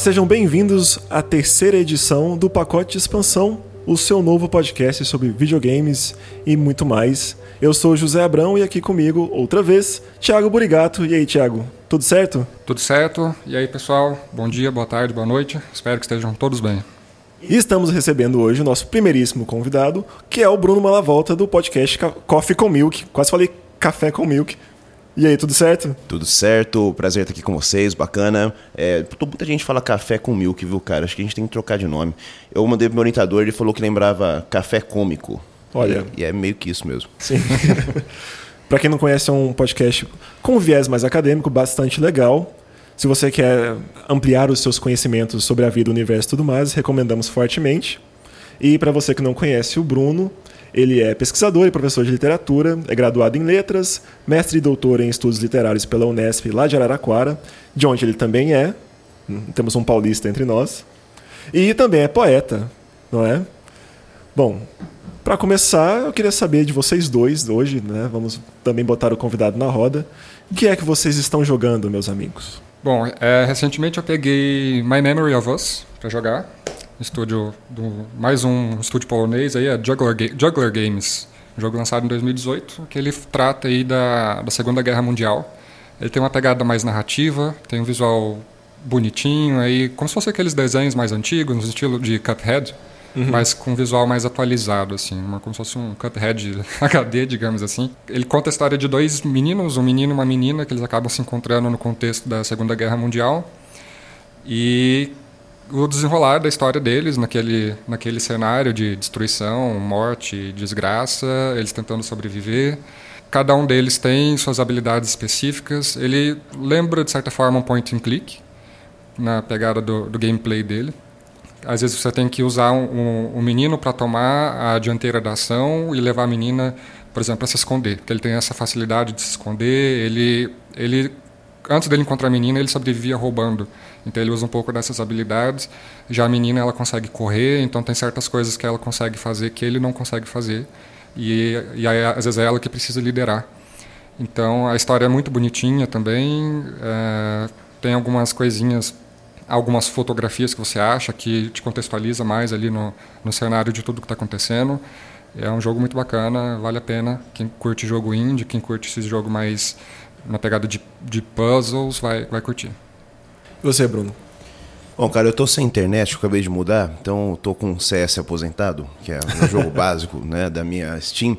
sejam bem-vindos à terceira edição do Pacote de Expansão, o seu novo podcast sobre videogames e muito mais. Eu sou José Abrão e aqui comigo, outra vez, Thiago Burigato. E aí, Thiago, tudo certo? Tudo certo. E aí, pessoal? Bom dia, boa tarde, boa noite. Espero que estejam todos bem. E estamos recebendo hoje o nosso primeiríssimo convidado, que é o Bruno Malavolta, do podcast Coffee com Milk. Quase falei café com milk. E aí, tudo certo? Tudo certo, prazer estar aqui com vocês, bacana. É, muita gente fala café com milk, viu, cara? Acho que a gente tem que trocar de nome. Eu mandei pro meu orientador, ele falou que lembrava café cômico. Olha. E, e é meio que isso mesmo. Sim. para quem não conhece, é um podcast com viés mais acadêmico, bastante legal. Se você quer ampliar os seus conhecimentos sobre a vida, o universo e tudo mais, recomendamos fortemente. E para você que não conhece o Bruno, ele é pesquisador e professor de literatura, é graduado em letras, mestre e doutor em estudos literários pela Unesp lá de Araraquara, de onde ele também é. Temos um paulista entre nós. E também é poeta, não é? Bom, para começar, eu queria saber de vocês dois hoje, né? Vamos também botar o convidado na roda. O que é que vocês estão jogando, meus amigos? Bom, é, recentemente eu peguei My Memory of Us para jogar estúdio do, mais um estúdio polonês aí, a Juggler, Juggler Games, um jogo lançado em 2018, que ele trata aí da, da Segunda Guerra Mundial. Ele tem uma pegada mais narrativa, tem um visual bonitinho, aí como se fosse aqueles desenhos mais antigos, no estilo de Cuphead, uhum. mas com um visual mais atualizado, assim, uma, como se fosse um Cuphead HD, digamos assim. Ele conta a história de dois meninos, um menino e uma menina, que eles acabam se encontrando no contexto da Segunda Guerra Mundial. E o desenrolar da história deles naquele, naquele cenário de destruição, morte, desgraça, eles tentando sobreviver. Cada um deles tem suas habilidades específicas. Ele lembra, de certa forma, um point and click na pegada do, do gameplay dele. Às vezes você tem que usar um, um, um menino para tomar a dianteira da ação e levar a menina, por exemplo, para se esconder, porque ele tem essa facilidade de se esconder. Ele, ele antes dele encontrar a menina, ele sobrevivia roubando. Então ele usa um pouco dessas habilidades. Já a menina ela consegue correr, então tem certas coisas que ela consegue fazer que ele não consegue fazer. E, e aí, às vezes é ela que precisa liderar. Então a história é muito bonitinha também. É, tem algumas coisinhas, algumas fotografias que você acha que te contextualiza mais ali no, no cenário de tudo que está acontecendo. É um jogo muito bacana, vale a pena. Quem curte jogo indie, quem curte esse jogo mais na pegada de, de puzzles, vai, vai curtir. E você, Bruno? Bom, cara, eu tô sem internet, eu acabei de mudar, então eu tô com CS aposentado, que é o jogo básico né, da minha Steam.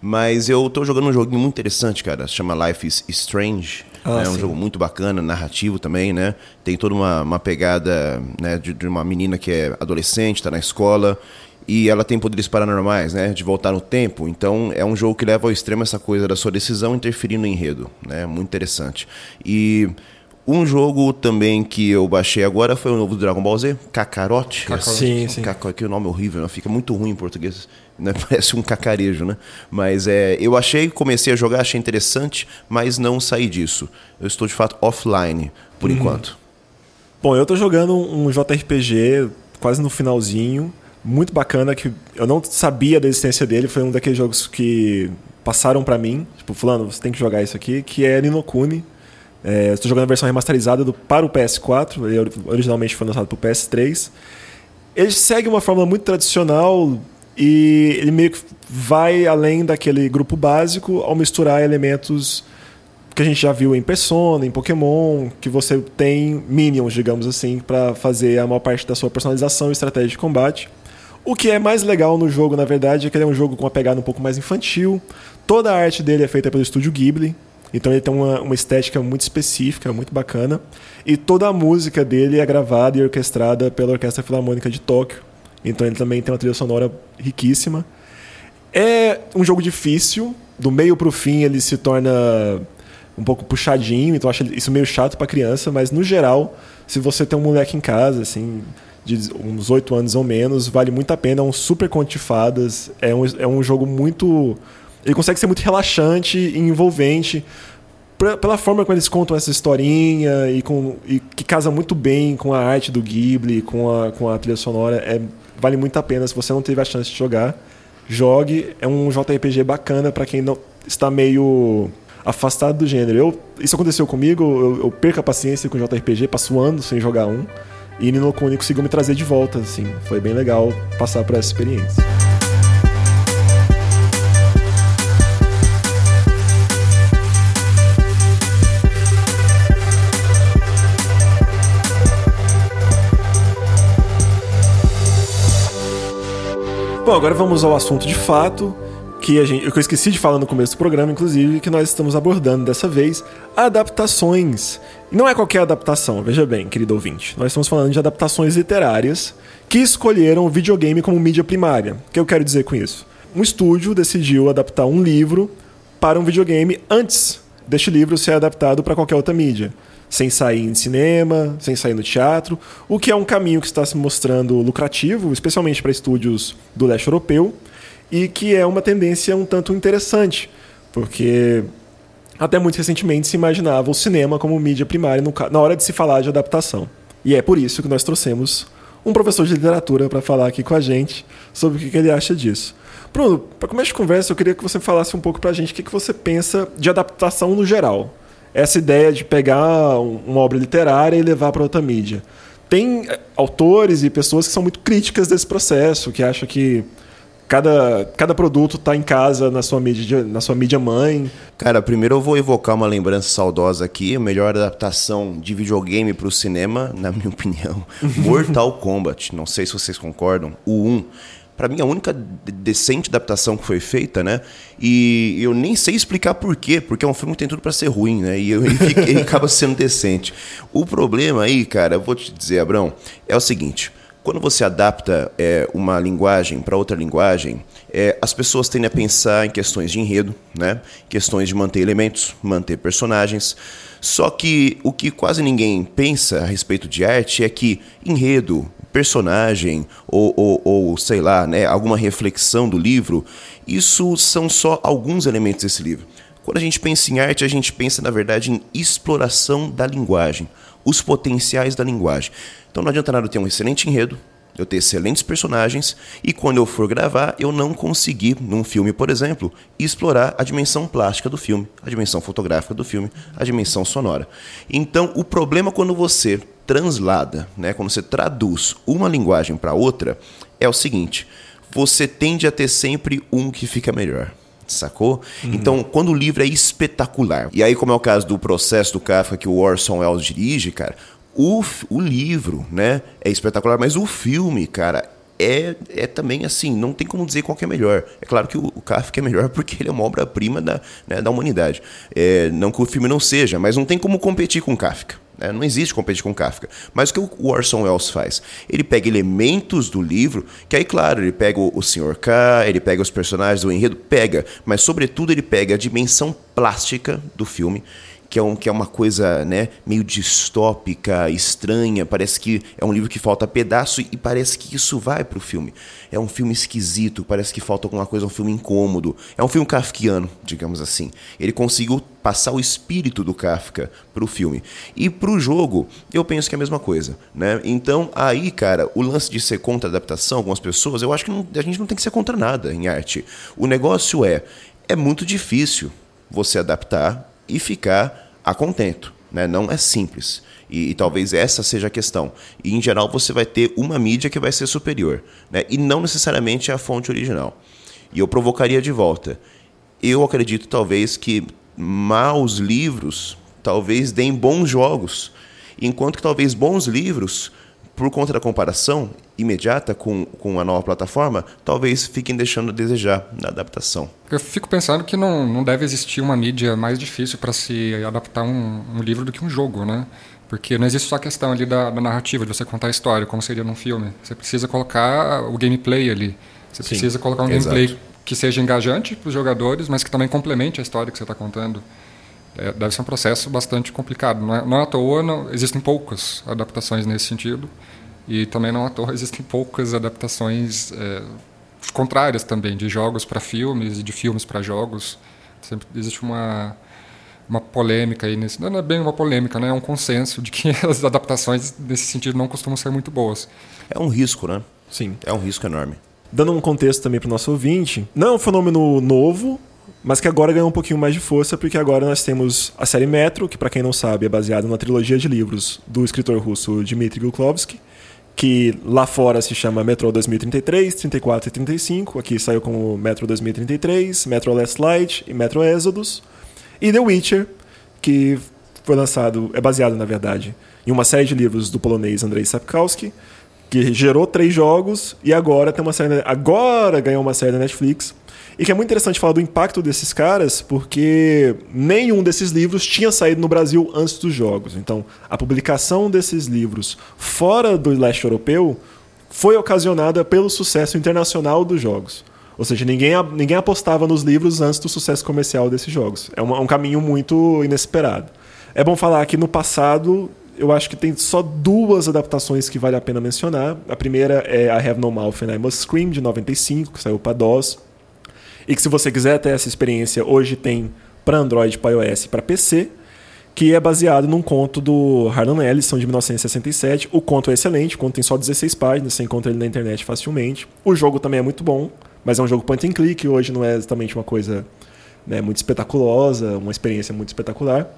Mas eu tô jogando um joguinho muito interessante, cara. Se chama Life is Strange. Ah, é um sim. jogo muito bacana, narrativo também, né? Tem toda uma, uma pegada né, de, de uma menina que é adolescente, está na escola e ela tem poderes paranormais, né, de voltar no tempo. Então é um jogo que leva ao extremo essa coisa da sua decisão interferindo no enredo, né? Muito interessante. E um jogo também que eu baixei agora foi o novo Dragon Ball Z, Kakarot. Sim, sim. Kakarot, que o nome é horrível, né? fica muito ruim em português. Né? Parece um cacarejo, né? Mas é, eu achei, comecei a jogar, achei interessante, mas não saí disso. Eu estou de fato offline por uhum. enquanto. Bom, eu estou jogando um JRPG quase no finalzinho, muito bacana que eu não sabia da existência dele, foi um daqueles jogos que passaram para mim, tipo, fulano, você tem que jogar isso aqui, que é Ninokuni é, estou jogando a versão remasterizada do, para o PS4, ele originalmente foi lançado para o PS3. Ele segue uma fórmula muito tradicional e ele meio que vai além daquele grupo básico ao misturar elementos que a gente já viu em Persona, em Pokémon, que você tem minions, digamos assim, para fazer a maior parte da sua personalização e estratégia de combate. O que é mais legal no jogo, na verdade, é que ele é um jogo com uma pegada um pouco mais infantil. Toda a arte dele é feita pelo estúdio Ghibli, então ele tem uma, uma estética muito específica, muito bacana. E toda a música dele é gravada e orquestrada pela Orquestra Filarmônica de Tóquio. Então ele também tem uma trilha sonora riquíssima. É um jogo difícil, do meio para o fim ele se torna um pouco puxadinho, então acho isso meio chato para criança, mas no geral, se você tem um moleque em casa, assim, de uns 8 anos ou menos, vale muito a pena, é um super conto de fadas, é um, é um jogo muito ele consegue ser muito relaxante e envolvente pela forma como eles contam essa historinha e, com, e que casa muito bem com a arte do Ghibli, com a, com a trilha sonora. É, vale muito a pena. Se você não teve a chance de jogar, jogue. É um JRPG bacana para quem não está meio afastado do gênero. Eu, isso aconteceu comigo, eu, eu perco a paciência com JRPG, passo anos sem jogar um. E Nino Kuni conseguiu me trazer de volta, assim. Foi bem legal passar por essa experiência. Bom, agora vamos ao assunto de fato, que, a gente, que eu esqueci de falar no começo do programa, inclusive, que nós estamos abordando dessa vez, adaptações. Não é qualquer adaptação, veja bem, querido ouvinte. Nós estamos falando de adaptações literárias que escolheram o videogame como mídia primária. O que eu quero dizer com isso? Um estúdio decidiu adaptar um livro para um videogame antes deste livro ser adaptado para qualquer outra mídia sem sair em cinema, sem sair no teatro, o que é um caminho que está se mostrando lucrativo, especialmente para estúdios do leste europeu, e que é uma tendência um tanto interessante, porque até muito recentemente se imaginava o cinema como mídia primária na hora de se falar de adaptação. E é por isso que nós trouxemos um professor de literatura para falar aqui com a gente sobre o que ele acha disso. Bruno, para começar a conversa, eu queria que você falasse um pouco para a gente o que você pensa de adaptação no geral essa ideia de pegar uma obra literária e levar para outra mídia. Tem eh, autores e pessoas que são muito críticas desse processo, que acham que cada, cada produto está em casa na sua, mídia, na sua mídia mãe. Cara, primeiro eu vou evocar uma lembrança saudosa aqui. A melhor adaptação de videogame para o cinema, na minha opinião, Mortal Kombat. Não sei se vocês concordam. O 1 para mim, a única decente adaptação que foi feita, né? E eu nem sei explicar por quê, porque é um filme que tem tudo para ser ruim, né? E ele, fica, ele acaba sendo decente. O problema aí, cara, eu vou te dizer, Abrão, é o seguinte. Quando você adapta é, uma linguagem para outra linguagem, é, as pessoas tendem a pensar em questões de enredo, né? questões de manter elementos, manter personagens. Só que o que quase ninguém pensa a respeito de arte é que enredo, personagem ou, ou, ou, sei lá, né, alguma reflexão do livro, isso são só alguns elementos desse livro. Quando a gente pensa em arte, a gente pensa, na verdade, em exploração da linguagem, os potenciais da linguagem. Então não adianta nada eu ter um excelente enredo, eu ter excelentes personagens e quando eu for gravar, eu não conseguir, num filme, por exemplo, explorar a dimensão plástica do filme, a dimensão fotográfica do filme, a dimensão sonora. Então, o problema quando você translada, né, quando você traduz uma linguagem para outra, é o seguinte: você tende a ter sempre um que fica melhor. Sacou? Uhum. Então, quando o livro é espetacular, e aí, como é o caso do processo do Kafka que o Orson Welles dirige, cara, o, o livro, né, é espetacular, mas o filme, cara, é, é também assim, não tem como dizer qual que é melhor. É claro que o, o Kafka é melhor porque ele é uma obra-prima da, né, da humanidade. É, não que o filme não seja, mas não tem como competir com o Kafka. Né? Não existe competir com Kafka. Mas o que o Orson Welles faz? Ele pega elementos do livro, que aí, claro, ele pega o, Sr. K, ele pega os personagens do enredo, pega, mas sobretudo ele pega a dimensão plástica do filme que é, um, que é uma coisa né, meio distópica, estranha. Parece que é um livro que falta pedaço e parece que isso vai para o filme. É um filme esquisito, parece que falta alguma coisa, um filme incômodo. É um filme kafkiano, digamos assim. Ele conseguiu passar o espírito do Kafka para o filme. E para o jogo, eu penso que é a mesma coisa. Né? Então, aí, cara, o lance de ser contra a adaptação, algumas pessoas, eu acho que não, a gente não tem que ser contra nada em arte. O negócio é, é muito difícil você adaptar e ficar a contento. Né? Não é simples. E, e, talvez essa seja a questão. E, em geral, você vai ter uma mídia que vai ser superior. Né? E não necessariamente a fonte original. E eu provocaria de volta. Eu acredito, talvez, que maus livros talvez deem bons jogos. Enquanto que talvez bons livros por conta da comparação imediata com, com a nova plataforma, talvez fiquem deixando a desejar na adaptação. Eu fico pensando que não, não deve existir uma mídia mais difícil para se adaptar um, um, livro do que um jogo, né? Porque não existe só a questão ali da, da, narrativa, de você contar a história, como seria num filme. Você precisa colocar o gameplay ali. Você Sim, precisa colocar um exato. gameplay que seja engajante para os jogadores, mas que também complemente a história que você está contando. É, deve ser um processo bastante complicado. Não é, não é à toa, não, existem poucas adaptações nesse sentido. E também não à toa existem poucas adaptações é, contrárias também, de jogos para filmes e de filmes para jogos. Sempre existe uma, uma polêmica aí nesse. Não é bem uma polêmica, né? é um consenso de que as adaptações nesse sentido não costumam ser muito boas. É um risco, né? Sim. É um risco enorme. Dando um contexto também para o nosso ouvinte, não é um fenômeno novo, mas que agora ganhou um pouquinho mais de força, porque agora nós temos a série Metro, que para quem não sabe é baseada na trilogia de livros do escritor russo Dmitry Glukovsky, que lá fora se chama Metro 2033, 34 e 35. Aqui saiu como Metro 2033, Metro Last Light e Metro Exodus. E The Witcher, que foi lançado, é baseado, na verdade, em uma série de livros do polonês Andrei Sapkowski, que gerou três jogos e agora tem uma série, agora ganhou uma série da Netflix. E que é muito interessante falar do impacto desses caras, porque nenhum desses livros tinha saído no Brasil antes dos jogos. Então, a publicação desses livros fora do leste europeu foi ocasionada pelo sucesso internacional dos jogos. Ou seja, ninguém, ninguém apostava nos livros antes do sucesso comercial desses jogos. É um, um caminho muito inesperado. É bom falar que no passado eu acho que tem só duas adaptações que vale a pena mencionar. A primeira é a Have No Mouth and I Must Scream, de 95, que saiu para DOS. E que se você quiser ter essa experiência, hoje tem para Android, para iOS e para PC, que é baseado num conto do Harlan Ellison, de 1967. O conto é excelente, o conto tem só 16 páginas, você encontra ele na internet facilmente. O jogo também é muito bom, mas é um jogo point and click, hoje não é exatamente uma coisa né, muito espetaculosa, uma experiência muito espetacular.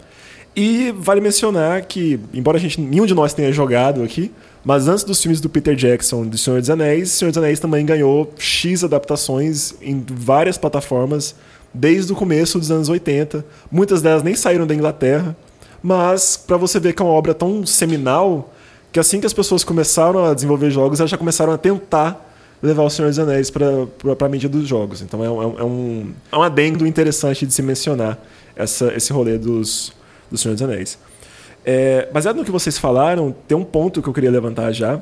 E vale mencionar que, embora a gente nenhum de nós tenha jogado aqui, mas antes dos filmes do Peter Jackson do Senhor dos Anéis, Senhor dos Anéis também ganhou X adaptações em várias plataformas desde o começo dos anos 80. Muitas delas nem saíram da Inglaterra, mas para você ver que é uma obra tão seminal que assim que as pessoas começaram a desenvolver jogos, elas já começaram a tentar levar o Senhor dos Anéis para a mídia dos jogos. Então é um, é um, é um adendo interessante de se mencionar essa, esse rolê dos, do Senhor dos Anéis. É, baseado no que vocês falaram, tem um ponto que eu queria levantar já,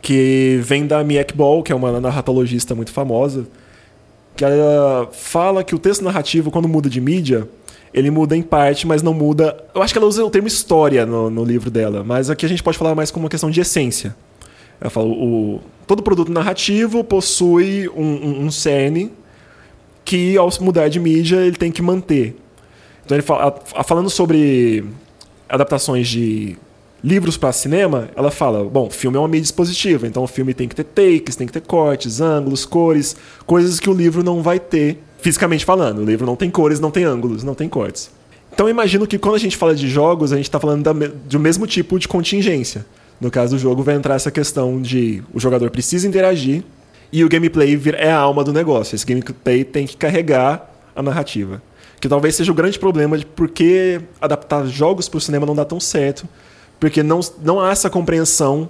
que vem da Miek Ball, que é uma narratologista muito famosa, que ela fala que o texto narrativo, quando muda de mídia, ele muda em parte, mas não muda. Eu acho que ela usa o termo história no, no livro dela, mas aqui a gente pode falar mais como uma questão de essência. Ela fala: o, todo produto narrativo possui um, um, um cerne que, ao mudar de mídia, ele tem que manter. Então ele fala, falando sobre adaptações de livros para cinema, ela fala: bom, filme é uma mídia dispositiva, então o filme tem que ter takes, tem que ter cortes, ângulos, cores, coisas que o livro não vai ter, fisicamente falando. O livro não tem cores, não tem ângulos, não tem cortes. Então eu imagino que quando a gente fala de jogos, a gente está falando da, do mesmo tipo de contingência. No caso do jogo, vai entrar essa questão de o jogador precisa interagir e o gameplay é a alma do negócio. Esse gameplay tem que carregar a narrativa. Que talvez seja o grande problema de por que adaptar jogos para o cinema não dá tão certo. Porque não, não há essa compreensão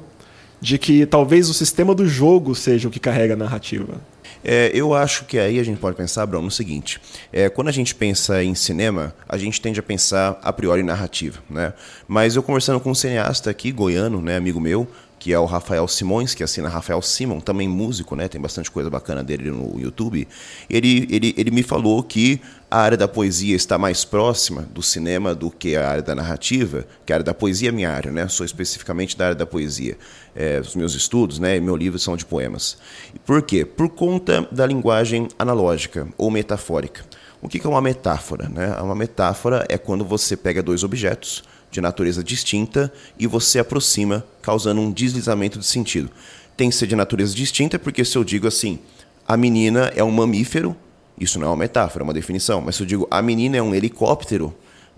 de que talvez o sistema do jogo seja o que carrega a narrativa. É, eu acho que aí a gente pode pensar, Bruno, no seguinte: é, quando a gente pensa em cinema, a gente tende a pensar a priori narrativa, né? Mas eu conversando com um cineasta aqui, goiano, né, amigo meu, que é o Rafael Simões, que assina Rafael Simon, também músico, né? Tem bastante coisa bacana dele no YouTube. Ele, ele, ele me falou que a área da poesia está mais próxima do cinema do que a área da narrativa, que a área da poesia é minha área, né? Sou especificamente da área da poesia. É, os meus estudos, né? E meu livro são de poemas. Por quê? Por conta da linguagem analógica ou metafórica. O que é uma metáfora? Né? Uma metáfora é quando você pega dois objetos, de natureza distinta e você aproxima, causando um deslizamento de sentido. Tem que ser de natureza distinta, porque se eu digo assim, a menina é um mamífero, isso não é uma metáfora, é uma definição, mas se eu digo a menina é um helicóptero,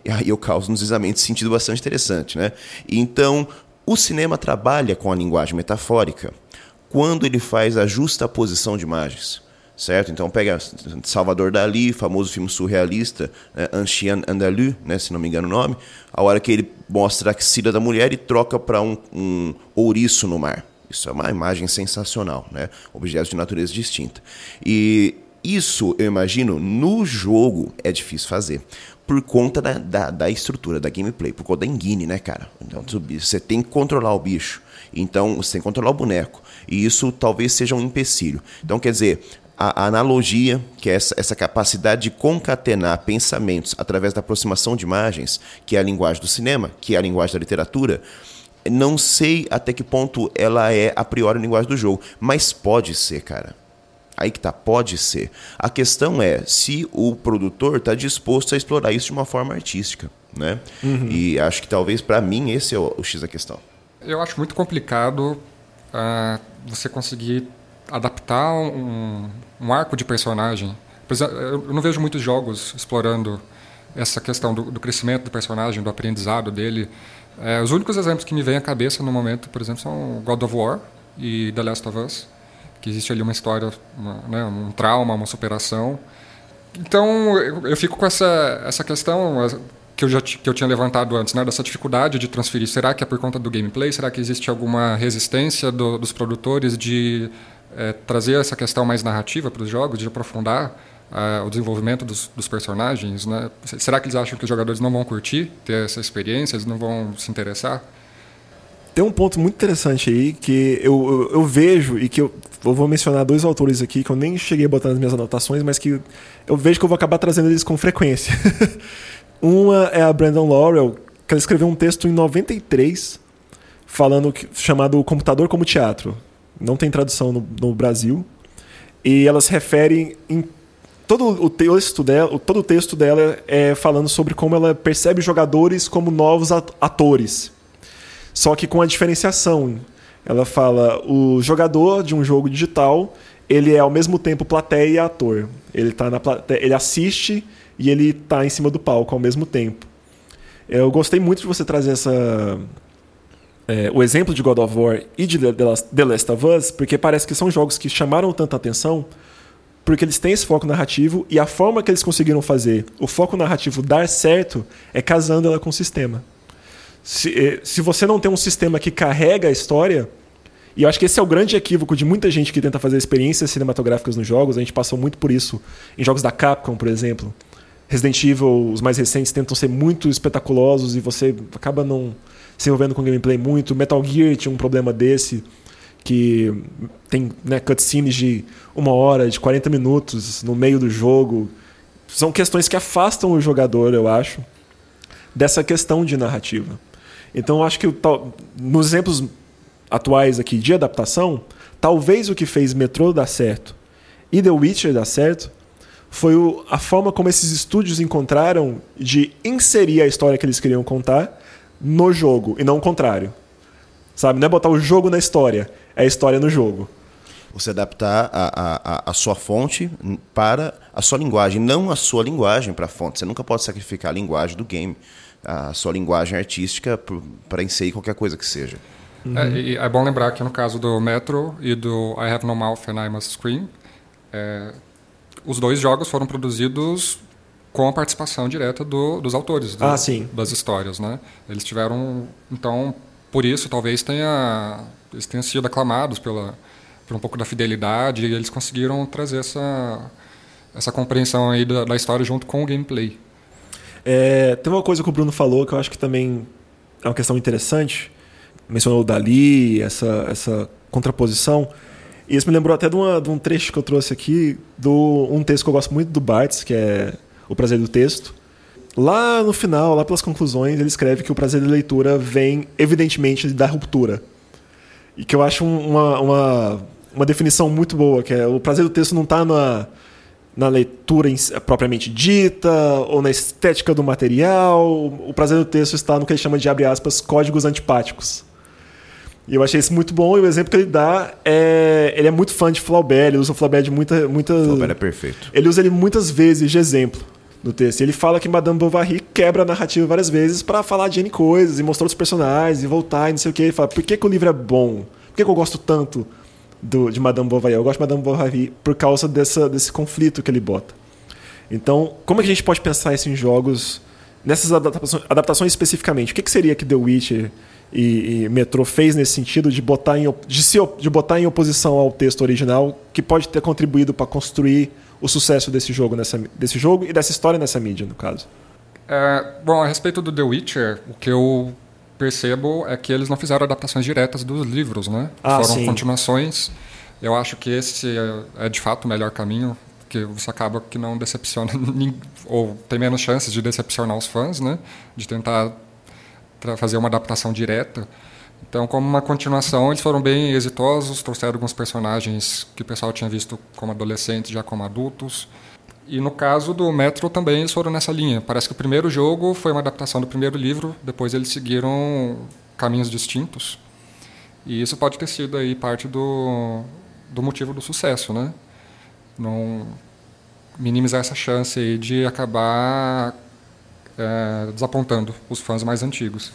aí eu causo um deslizamento de sentido bastante interessante. Né? Então, o cinema trabalha com a linguagem metafórica quando ele faz a justa posição de imagens certo? Então pega Salvador Dali, famoso filme surrealista, né, Ancien Andalu, né, se não me engano o nome, a hora que ele mostra a axila da mulher e troca para um, um ouriço no mar. Isso é uma imagem sensacional, né? Objetos de natureza distinta. E isso, eu imagino, no jogo é difícil fazer. Por conta da, da, da estrutura, da gameplay, por conta da engine, né, cara? Então você tem que controlar o bicho. Então você tem que controlar o boneco. E isso talvez seja um empecilho. Então, quer dizer, a, analogia, que é essa, essa capacidade de concatenar pensamentos através da aproximação de imagens, que é a linguagem do cinema, que é a linguagem da literatura, não sei até que ponto ela é a priori a linguagem do jogo, mas pode ser, cara. Aí que tá, pode ser. A questão é se o produtor está disposto a explorar isso de uma forma artística, né? Uhum. E acho que talvez para mim esse é o, o, X da questão. Eu acho muito complicado uh, você conseguir adaptar um, um arco de personagem. Eu não vejo muitos jogos explorando essa questão do, do, crescimento do personagem, do aprendizado dele, É, os únicos exemplos que me vêm à cabeça no momento, por exemplo, são God of War e The Last of Us, que existe ali uma história, uma, né, um trauma, uma superação. Então eu, eu, fico com essa, essa questão que eu já que eu tinha levantado antes, né, dessa dificuldade de transferir. Será que é por conta do gameplay? Será que existe alguma resistência do, dos produtores de é, trazer essa questão mais narrativa para os jogos, de aprofundar uh, o desenvolvimento dos, dos, personagens? Né? Será que eles acham que os jogadores não vão curtir ter essa experiência, eles não vão se interessar? Tem um ponto muito interessante aí que eu, eu, eu vejo e que eu, eu, vou mencionar dois autores aqui que eu nem cheguei a botar nas minhas anotações, mas que eu vejo que eu vou acabar trazendo eles com frequência. Uma é a Brandon Laurel, que ela escreveu um texto em 93 falando que, chamado O Computador como Teatro. Não tem tradução no, no Brasil. E ela se refere em todo o texto dela, todo o texto dela é falando sobre como ela percebe jogadores como novos atores. Só que com a diferenciação. Ela fala o jogador de um jogo digital, ele é ao mesmo tempo plateia e ator. Ele tá na plateia, ele assiste e ele está em cima do palco ao mesmo tempo. Eu gostei muito de você trazer essa é, o exemplo de God of War e de The Last of Us, porque parece que são jogos que chamaram tanta atenção porque eles têm esse foco narrativo e a forma que eles conseguiram fazer o foco narrativo dar certo é casando ela com o sistema. Se, eh, se você não tem um sistema que carrega a história, e eu acho que esse é o grande equívoco de muita gente que tenta fazer experiências cinematográficas nos jogos, a gente passou muito por isso em jogos da Capcom, por exemplo. Resident Evil, os mais recentes, tentam ser muito espetaculosos e você acaba não se envolvendo com gameplay muito. Metal Gear tinha um problema desse que tem né, cutscenes de uma hora, de 40 minutos no meio do jogo. São questões que afastam o jogador, eu acho, dessa questão de narrativa. Então, eu acho que nos exemplos atuais aqui de adaptação, talvez o que fez Metro dar certo e The Witcher dar certo foi o, a forma como esses estúdios encontraram de inserir a história que eles queriam contar no jogo e não o contrário. Sabe? Não é botar o jogo na história, é a história no jogo. Você adaptar a, a, a sua fonte para a sua linguagem, não a sua linguagem para a fonte. Você nunca pode sacrificar a linguagem do game, a sua linguagem artística para inserir qualquer coisa que seja. Uhum. É, é, bom lembrar que no caso do Metro e do I Have No Mouth and I Must Scream, é, os dois jogos foram produzidos com a participação direta do, dos autores do, ah, das histórias, né? Eles tiveram, então, por isso talvez tenha eles tenham sido aclamados pela por um pouco da fidelidade e eles conseguiram trazer essa essa compreensão aí da, da história junto com o gameplay. É, tem uma coisa que o Bruno falou que eu acho que também é uma questão interessante. Mencionou o Dali, essa essa contraposição. E isso me lembrou até de, uma, de um trecho que eu trouxe aqui, do um texto que eu gosto muito do Barthes, que é O Prazer do Texto Lá no final, lá pelas conclusões, ele escreve que o prazer da leitura vem, evidentemente, da ruptura. E que eu acho uma, uma, uma definição muito boa, que é o prazer do texto não está na, na leitura em, propriamente dita ou na estética do material. O prazer do texto está no que ele chama de, abre aspas, códigos antipáticos. E eu achei isso muito bom, e o exemplo que ele dá é. Ele é muito fã de Flaubert, ele usa o Flaubert de muita. muita Flaubert é perfeito. Ele usa ele muitas vezes de exemplo no texto. Ele fala que Madame Bovary quebra a narrativa várias vezes para falar de N coisas e mostrar os personagens e voltar e não sei o que. Ele fala, por que, que o livro é bom? Por que, que eu gosto tanto do, de Madame Bovary? Eu gosto de Madame Bovary por causa dessa, desse conflito que ele bota. Então, como é que a gente pode pensar isso em jogos, nessas adaptações, adaptações especificamente? O que, que seria que The Witcher e, e Metro fez nesse sentido de botar, em, de, se, de botar em oposição ao texto original que pode ter contribuído para construir o sucesso desse jogo, nessa, desse jogo e dessa história nessa mídia, no caso? É, bom, a respeito do The Witcher, o que eu percebo é que eles não fizeram adaptações diretas dos livros, né? Ah, Foram sim. continuações. Eu acho que esse é, é de fato o melhor caminho, porque você acaba que não decepciona ou tem menos chances de decepcionar os fãs, né? De tentar fazer uma adaptação direta. Então, como uma continuação, eles foram bem exitosos, trouxeram alguns personagens que o pessoal tinha visto como adolescentes, já como adultos. E no caso do Metro também eles foram nessa linha. Parece que o primeiro jogo foi uma adaptação do primeiro livro, depois eles seguiram caminhos distintos. E isso pode ter sido aí parte do, do motivo do sucesso, né? Não minimizar essa chance de acabar é, desapontando os fãs mais antigos.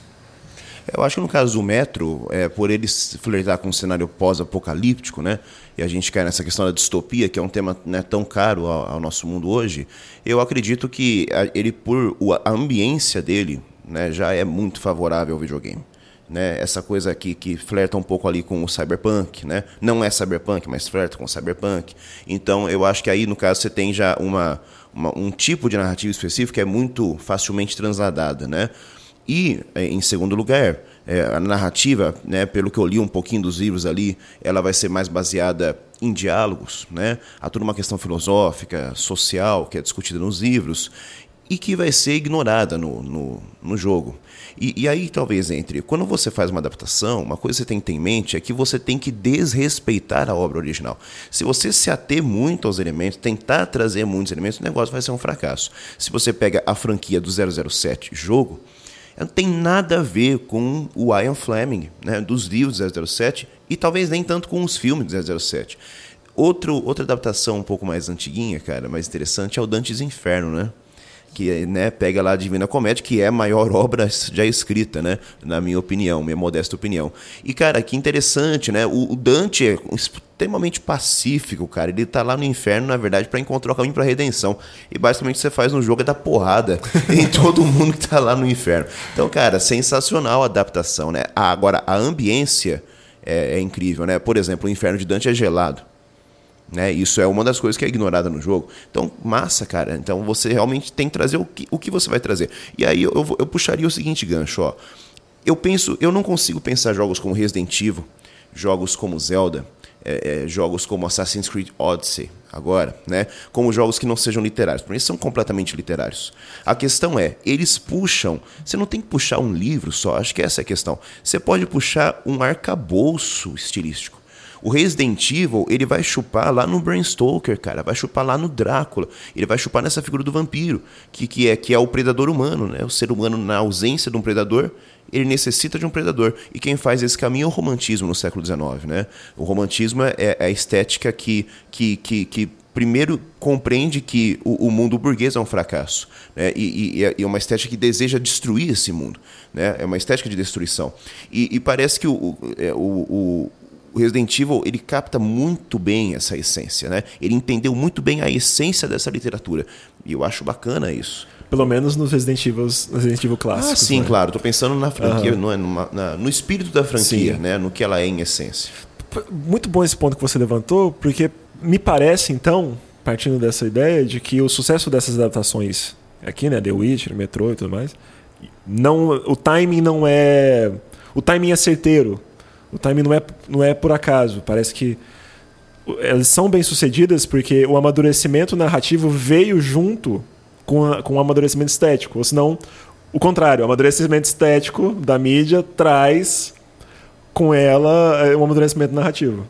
Eu acho que no caso do Metro, é, por eles flertar com um cenário pós-apocalíptico, né? E a gente cai nessa questão da distopia, que é um tema né, tão caro ao, ao, nosso mundo hoje, eu acredito que ele, por a ambiência dele, né, já é muito favorável ao videogame. Né, essa coisa aqui que flerta um pouco ali com o cyberpunk, né? Não é cyberpunk, mas flerta com o cyberpunk. Então, eu acho que aí, no caso, você tem já uma, uma um tipo de narrativa específico que é muito facilmente transladada, né? E, é, em segundo lugar, é, a narrativa, né, pelo que eu li um pouquinho dos livros ali, ela vai ser mais baseada em diálogos, né? Há toda uma questão filosófica, social, que é discutida nos livros e que vai ser ignorada no, no, no jogo. E, e, aí talvez entre. Quando você faz uma adaptação, uma coisa que você tem que ter em mente é que você tem que desrespeitar a obra original. Se você se ater muito aos elementos, tentar trazer muitos elementos, o negócio vai ser um fracasso. Se você pega a franquia do 007 jogo, não tem nada a ver com o Ian Fleming, né, dos livros do 007, e talvez nem tanto com os filmes do 007. Outro, outra adaptação um pouco mais antiguinha, cara, mais interessante, é o Dante's Inferno, né? Que né, pega lá a Divina Comédia, que é a maior obra já escrita, né, na minha opinião, minha modesta opinião. E, cara, que interessante, né? O, Dante é extremamente pacífico, cara. Ele tá lá no inferno, na verdade, para encontrar o caminho para redenção. E basicamente o que você faz no jogo é dar porrada em todo mundo que tá lá no inferno. Então, cara, sensacional a adaptação, né? Agora, a ambiência é, é incrível, né? Por exemplo, o inferno de Dante é gelado. Né? Isso é uma das coisas que é ignorada no jogo. Então, massa, cara. Então você realmente tem que trazer o que, o que você vai trazer. E aí eu, eu, eu puxaria o seguinte gancho, ó. Eu penso, eu não consigo pensar jogos como Resident Evil, jogos como Zelda, é, é, jogos como Assassin's Creed Odyssey, agora, né? Como jogos que não sejam literários. Porque eles são completamente literários. A questão é, eles puxam. Você não tem que puxar um livro só, acho que essa é a questão. Você pode puxar um arcabouço estilístico. O Resident Evil, ele vai chupar lá no Bram Stoker, cara, vai chupar lá no Drácula, ele vai chupar nessa figura do vampiro, que, que, é, que é o predador humano, né? O ser humano, na ausência de um predador, ele necessita de um predador. E quem faz esse caminho é o romantismo no século XIX, né? O romantismo é, é a estética que, que, que, que primeiro compreende que o, o, mundo burguês é um fracasso né? e, e, e, é uma estética que deseja destruir esse mundo né? é uma estética de destruição e, e parece que o, é, o, o, Resident Evil ele capta muito bem essa essência, né? Ele entendeu muito bem a essência dessa literatura e eu acho bacana isso. Pelo menos nos Resident Evil, nos Resident Evil clássicos. Ah, sim, né? claro. Estou pensando na franquia, uhum. no, numa, na, no espírito da franquia, sim. né? No que ela é em essência. Muito bom esse ponto que você levantou, porque me parece então, partindo dessa ideia de que o sucesso dessas adaptações aqui, né, The Witcher, Metro e tudo mais, não, o timing não é, o timing é certeiro o timing não é, não é por acaso. Parece que elas são bem sucedidas porque o amadurecimento narrativo veio junto com, a, com o amadurecimento estético. Ou senão, o contrário, o amadurecimento estético da mídia traz com ela o eh, um amadurecimento narrativo.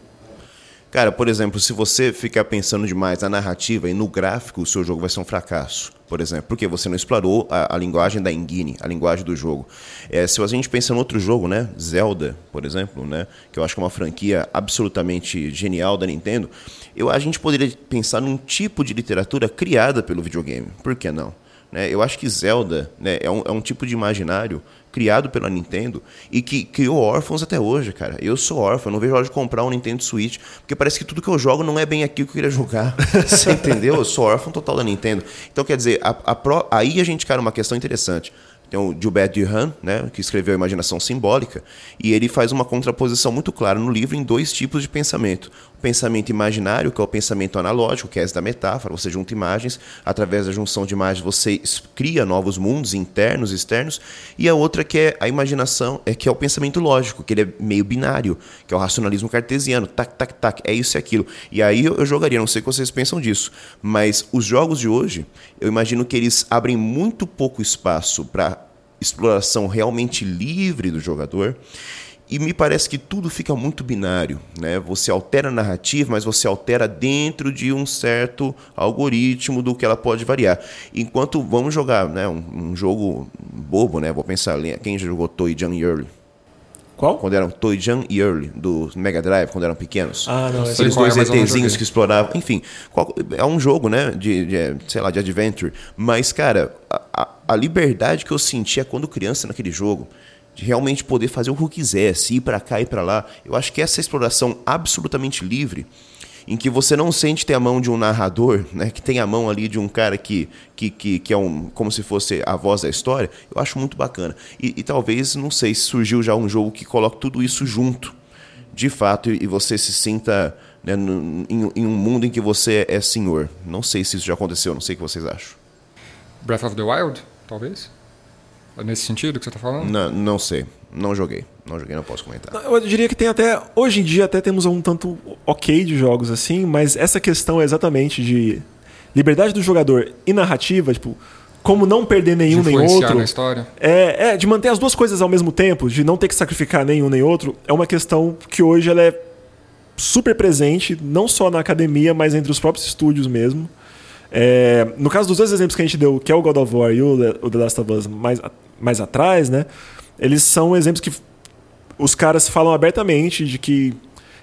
Cara, por exemplo, se você ficar pensando demais na narrativa e no gráfico, o seu jogo vai ser um fracasso, por exemplo, porque você não explorou a, a linguagem da engine, a linguagem do jogo. É, se a gente pensa em outro jogo, né, Zelda, por exemplo, né, que eu acho que é uma franquia absolutamente genial da Nintendo, eu, a gente poderia pensar num tipo de literatura criada pelo videogame. Por que não? Né? Eu acho que Zelda né, é, um, é um tipo de imaginário criado pela Nintendo e que criou órfãos até hoje, cara. Eu sou órfão, não vejo a hora de comprar um Nintendo Switch, porque parece que tudo que eu jogo não é bem aquilo que eu queria jogar. Você entendeu? Eu sou órfão total da Nintendo. Então, quer dizer, a, a pro... aí a gente cai numa questão interessante. Tem o Gilbert Durand, né, que escreveu a Imaginação Simbólica, e ele faz uma contraposição muito clara no livro em dois tipos de pensamento. Pensamento imaginário, que é o pensamento analógico, que é esse da metáfora, você junta imagens, através da junção de imagens você cria novos mundos internos externos, e a outra que é a imaginação, é que é o pensamento lógico, que ele é meio binário, que é o racionalismo cartesiano, tac, tac, tac, é isso e aquilo. E aí eu jogaria, não sei o que vocês pensam disso, mas os jogos de hoje, eu imagino que eles abrem muito pouco espaço para exploração realmente livre do jogador. E me parece que tudo fica muito binário, né? Você altera a narrativa, mas você altera dentro de um certo algoritmo do que ela pode variar. Enquanto vamos jogar, né, um, um jogo bobo, né? Vou pensar, quem jogou Toy Jam Early? Qual? Quando eram Toy Jam e Early, do Mega Drive, quando eram pequenos. Ah, não. Aqueles dois é, ETzinhos que exploravam. Enfim, qual, é um jogo, né? De, de, sei lá, de adventure. Mas, cara, a, a liberdade que eu sentia quando criança naquele jogo de realmente poder fazer o que quisesse, ir para cá e para lá. Eu acho que essa exploração absolutamente livre, em que você não sente ter a mão de um narrador, né, que tem a mão ali de um cara que, que, que, que é um, como se fosse a voz da história, eu acho muito bacana. E, e talvez, não sei, se surgiu já um jogo que coloca tudo isso junto, de fato, e, e você se sinta né, no, em, em um mundo em que você é senhor. Não sei se isso já aconteceu, não sei o que vocês acham. Breath of the Wild, talvez? Nesse sentido que você está falando? Não, não sei. Não joguei. Não joguei, não posso comentar. Eu diria que tem até. Hoje em dia até temos um tanto ok de jogos assim, mas essa questão é exatamente de liberdade do jogador e narrativa, tipo, como não perder nenhum de nem outro. na história. É, é, de manter as duas coisas ao mesmo tempo, de não ter que sacrificar nenhum nem outro, é uma questão que hoje ela é super presente, não só na academia, mas entre os próprios estúdios mesmo. É, no caso dos dois exemplos que a gente deu, que é o God of War e o The Last of Us mais, mais atrás, né? Eles são exemplos que os caras falam abertamente de que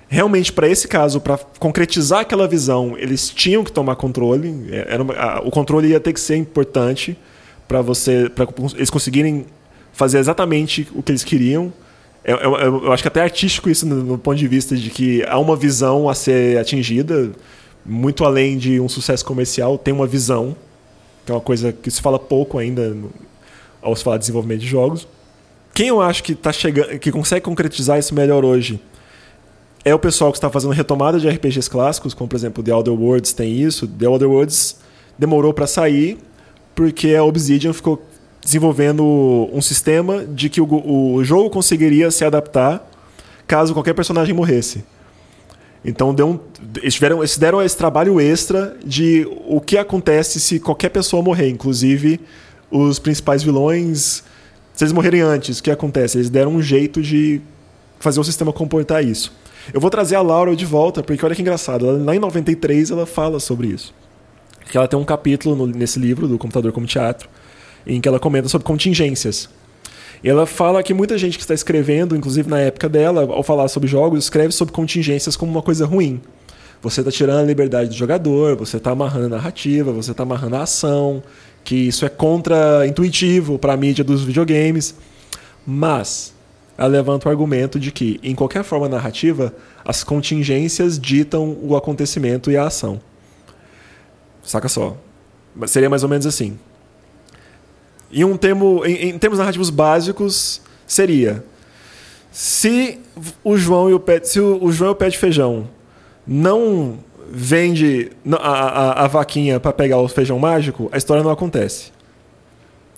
realmente para esse caso, para concretizar aquela visão, eles tinham que tomar controle. É, era uma, a, o controle ia ter que ser importante para você, para eles conseguirem fazer exatamente o que eles queriam. Eu, eu, eu, acho que até é artístico isso no, no, ponto de vista de que há uma visão a ser atingida, muito além de um sucesso comercial, tem uma visão, que é uma coisa que se fala pouco ainda ao se falar de desenvolvimento de jogos. Quem eu acho que tá chegando, que consegue concretizar isso melhor hoje é o pessoal que está fazendo retomada de RPGs clássicos, como por exemplo The Outer Worlds tem isso. The Outer Worlds demorou para sair porque a Obsidian ficou desenvolvendo um sistema de que o, o jogo conseguiria se adaptar caso qualquer personagem morresse. Então deu um, eles, tiveram, eles deram esse trabalho extra de o que acontece se qualquer pessoa morrer, inclusive os principais vilões. Se eles morrerem antes, o que acontece? Eles deram um jeito de fazer o sistema comportar isso. Eu vou trazer a Laura de volta, porque olha que engraçado. Lá em 93 ela fala sobre isso. Que ela tem um capítulo no, nesse livro, do Computador como Teatro, em que ela comenta sobre contingências. Ela fala que muita gente que está escrevendo, inclusive na época dela, ao falar sobre jogos, escreve sobre contingências como uma coisa ruim. Você está tirando a liberdade do jogador, você está amarrando a narrativa, você está amarrando a ação, que isso é contra-intuitivo para a mídia dos videogames. Mas ela levanta o argumento de que, em qualquer forma narrativa, as contingências ditam o acontecimento e a ação. Saca só. Seria mais ou menos assim. Em, um termo, em, em termos narrativos básicos, seria: se o João e o pé, se o, o João e o pé de feijão não vende a, a, a vaquinha para pegar o feijão mágico, a história não acontece.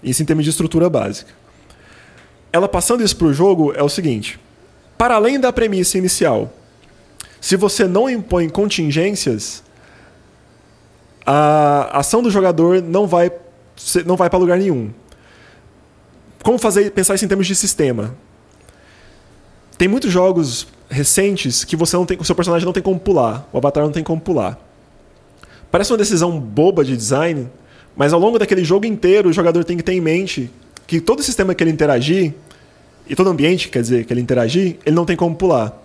Isso em termos de estrutura básica. Ela passando isso para o jogo é o seguinte: para além da premissa inicial, se você não impõe contingências, a ação do jogador não vai não vai para lugar nenhum. Como fazer pensar isso em termos de sistema? Tem muitos jogos recentes que você não tem, o seu personagem não tem como pular, o avatar não tem como pular. Parece uma decisão boba de design, mas ao longo daquele jogo inteiro o jogador tem que ter em mente que todo sistema que ele interagir e todo ambiente, quer dizer, que ele interagir, ele não tem como pular.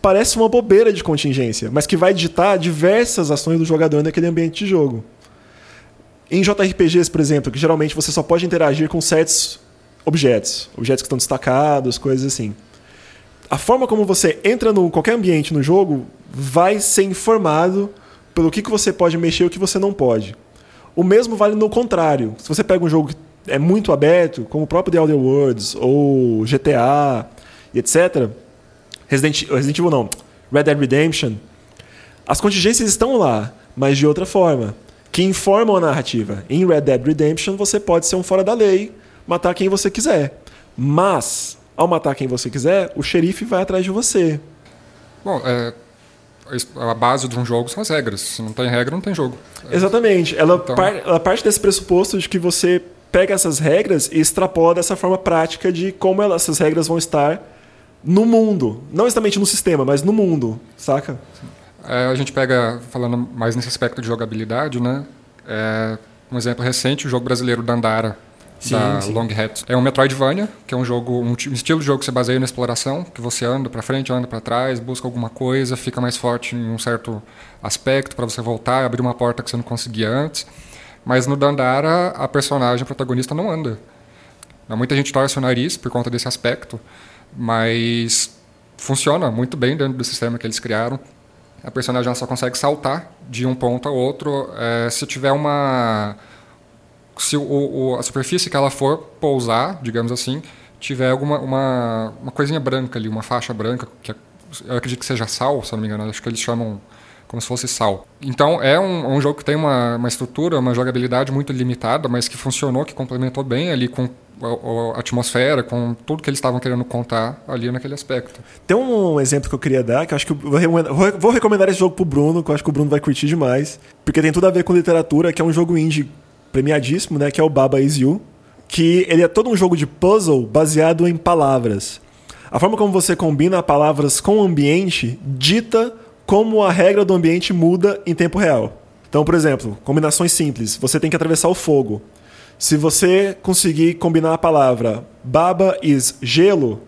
Parece uma bobeira de contingência, mas que vai ditar diversas ações do jogador naquele ambiente de jogo. Em JRPGs, por exemplo, que geralmente você só pode interagir com certos objetos, objetos que estão destacados, coisas assim. A forma como você entra em qualquer ambiente no jogo vai ser informado pelo que, que você pode mexer e o que você não pode. O mesmo vale no contrário. Se você pega um jogo que é muito aberto, como o próprio The Outer Worlds ou GTA e etc., Resident, Resident Evil não, Red Dead Redemption, as contingências estão lá, mas de outra forma, que informam a narrativa. Em Red Dead Redemption você pode ser um fora da lei, matar quem você quiser. Mas, ao matar quem você quiser, o xerife vai atrás de você. Bom, é, a base de um jogo são as regras. Se não tem regra, não tem jogo. Exatamente. Ela, então... par, ela parte desse pressuposto de que você pega essas regras e extrapola dessa forma prática de como elas, essas regras vão estar no mundo. Não exatamente no sistema, mas no mundo, saca? É, a gente pega, falando mais nesse aspecto de jogabilidade, né? É, um exemplo recente, o jogo brasileiro Dandara, sim, da sim. Long Hat. É um Metroidvania, que é um jogo, um estilo de jogo que se baseia na exploração, que você anda para frente, anda para trás, busca alguma coisa, fica mais forte em um certo aspecto para você voltar, abrir uma porta que você não conseguia antes. Mas no Dandara, a personagem a protagonista não anda. Muita gente torce o nariz por conta desse aspecto, mas funciona muito bem dentro do sistema que eles criaram. A personagem só consegue saltar de um ponto a outro é, se tiver uma. Se o, o, a superfície que ela for pousar, digamos assim, tiver alguma uma, uma coisinha branca ali, uma faixa branca, que eu acredito que seja sal, se não me engano, acho que eles chamam como se fosse sal. Então é um, um jogo que tem uma, uma estrutura, uma jogabilidade muito limitada, mas que funcionou, que complementou bem ali com a, a atmosfera, com tudo que eles estavam querendo contar ali naquele aspecto. Tem um exemplo que eu queria dar, que eu acho que eu vou recomendar esse jogo pro Bruno, que eu acho que o Bruno vai curtir demais, porque tem tudo a ver com literatura, que é um jogo indie premiadíssimo, né, que é o Baba Is You, que ele é todo um jogo de puzzle baseado em palavras. A forma como você combina palavras com o ambiente dita como a regra do ambiente muda em tempo real. Então, por exemplo, combinações simples. Você tem que atravessar o fogo. Se você conseguir combinar a palavra baba is gelo,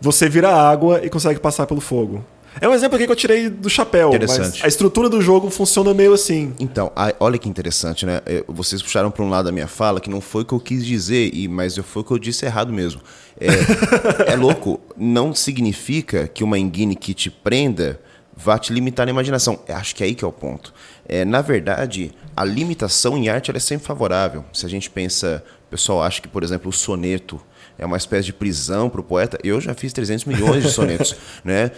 você vira água e consegue passar pelo fogo. É um exemplo aqui que eu tirei do chapéu, mas a estrutura do jogo funciona meio assim. Então, olha que interessante, né? Vocês puxaram para um lado da minha fala que não foi o que eu quis dizer, mas foi o que eu disse errado mesmo. É, é louco. Não significa que uma engine que te prenda vá te limitar na imaginação. Acho que é aí que é o ponto. É, na verdade, a limitação em arte é sempre favorável. Se a gente pensa, o pessoal acha que, por exemplo, o soneto é uma espécie de prisão para o poeta. Eu já fiz 300 milhões de sonetos, né?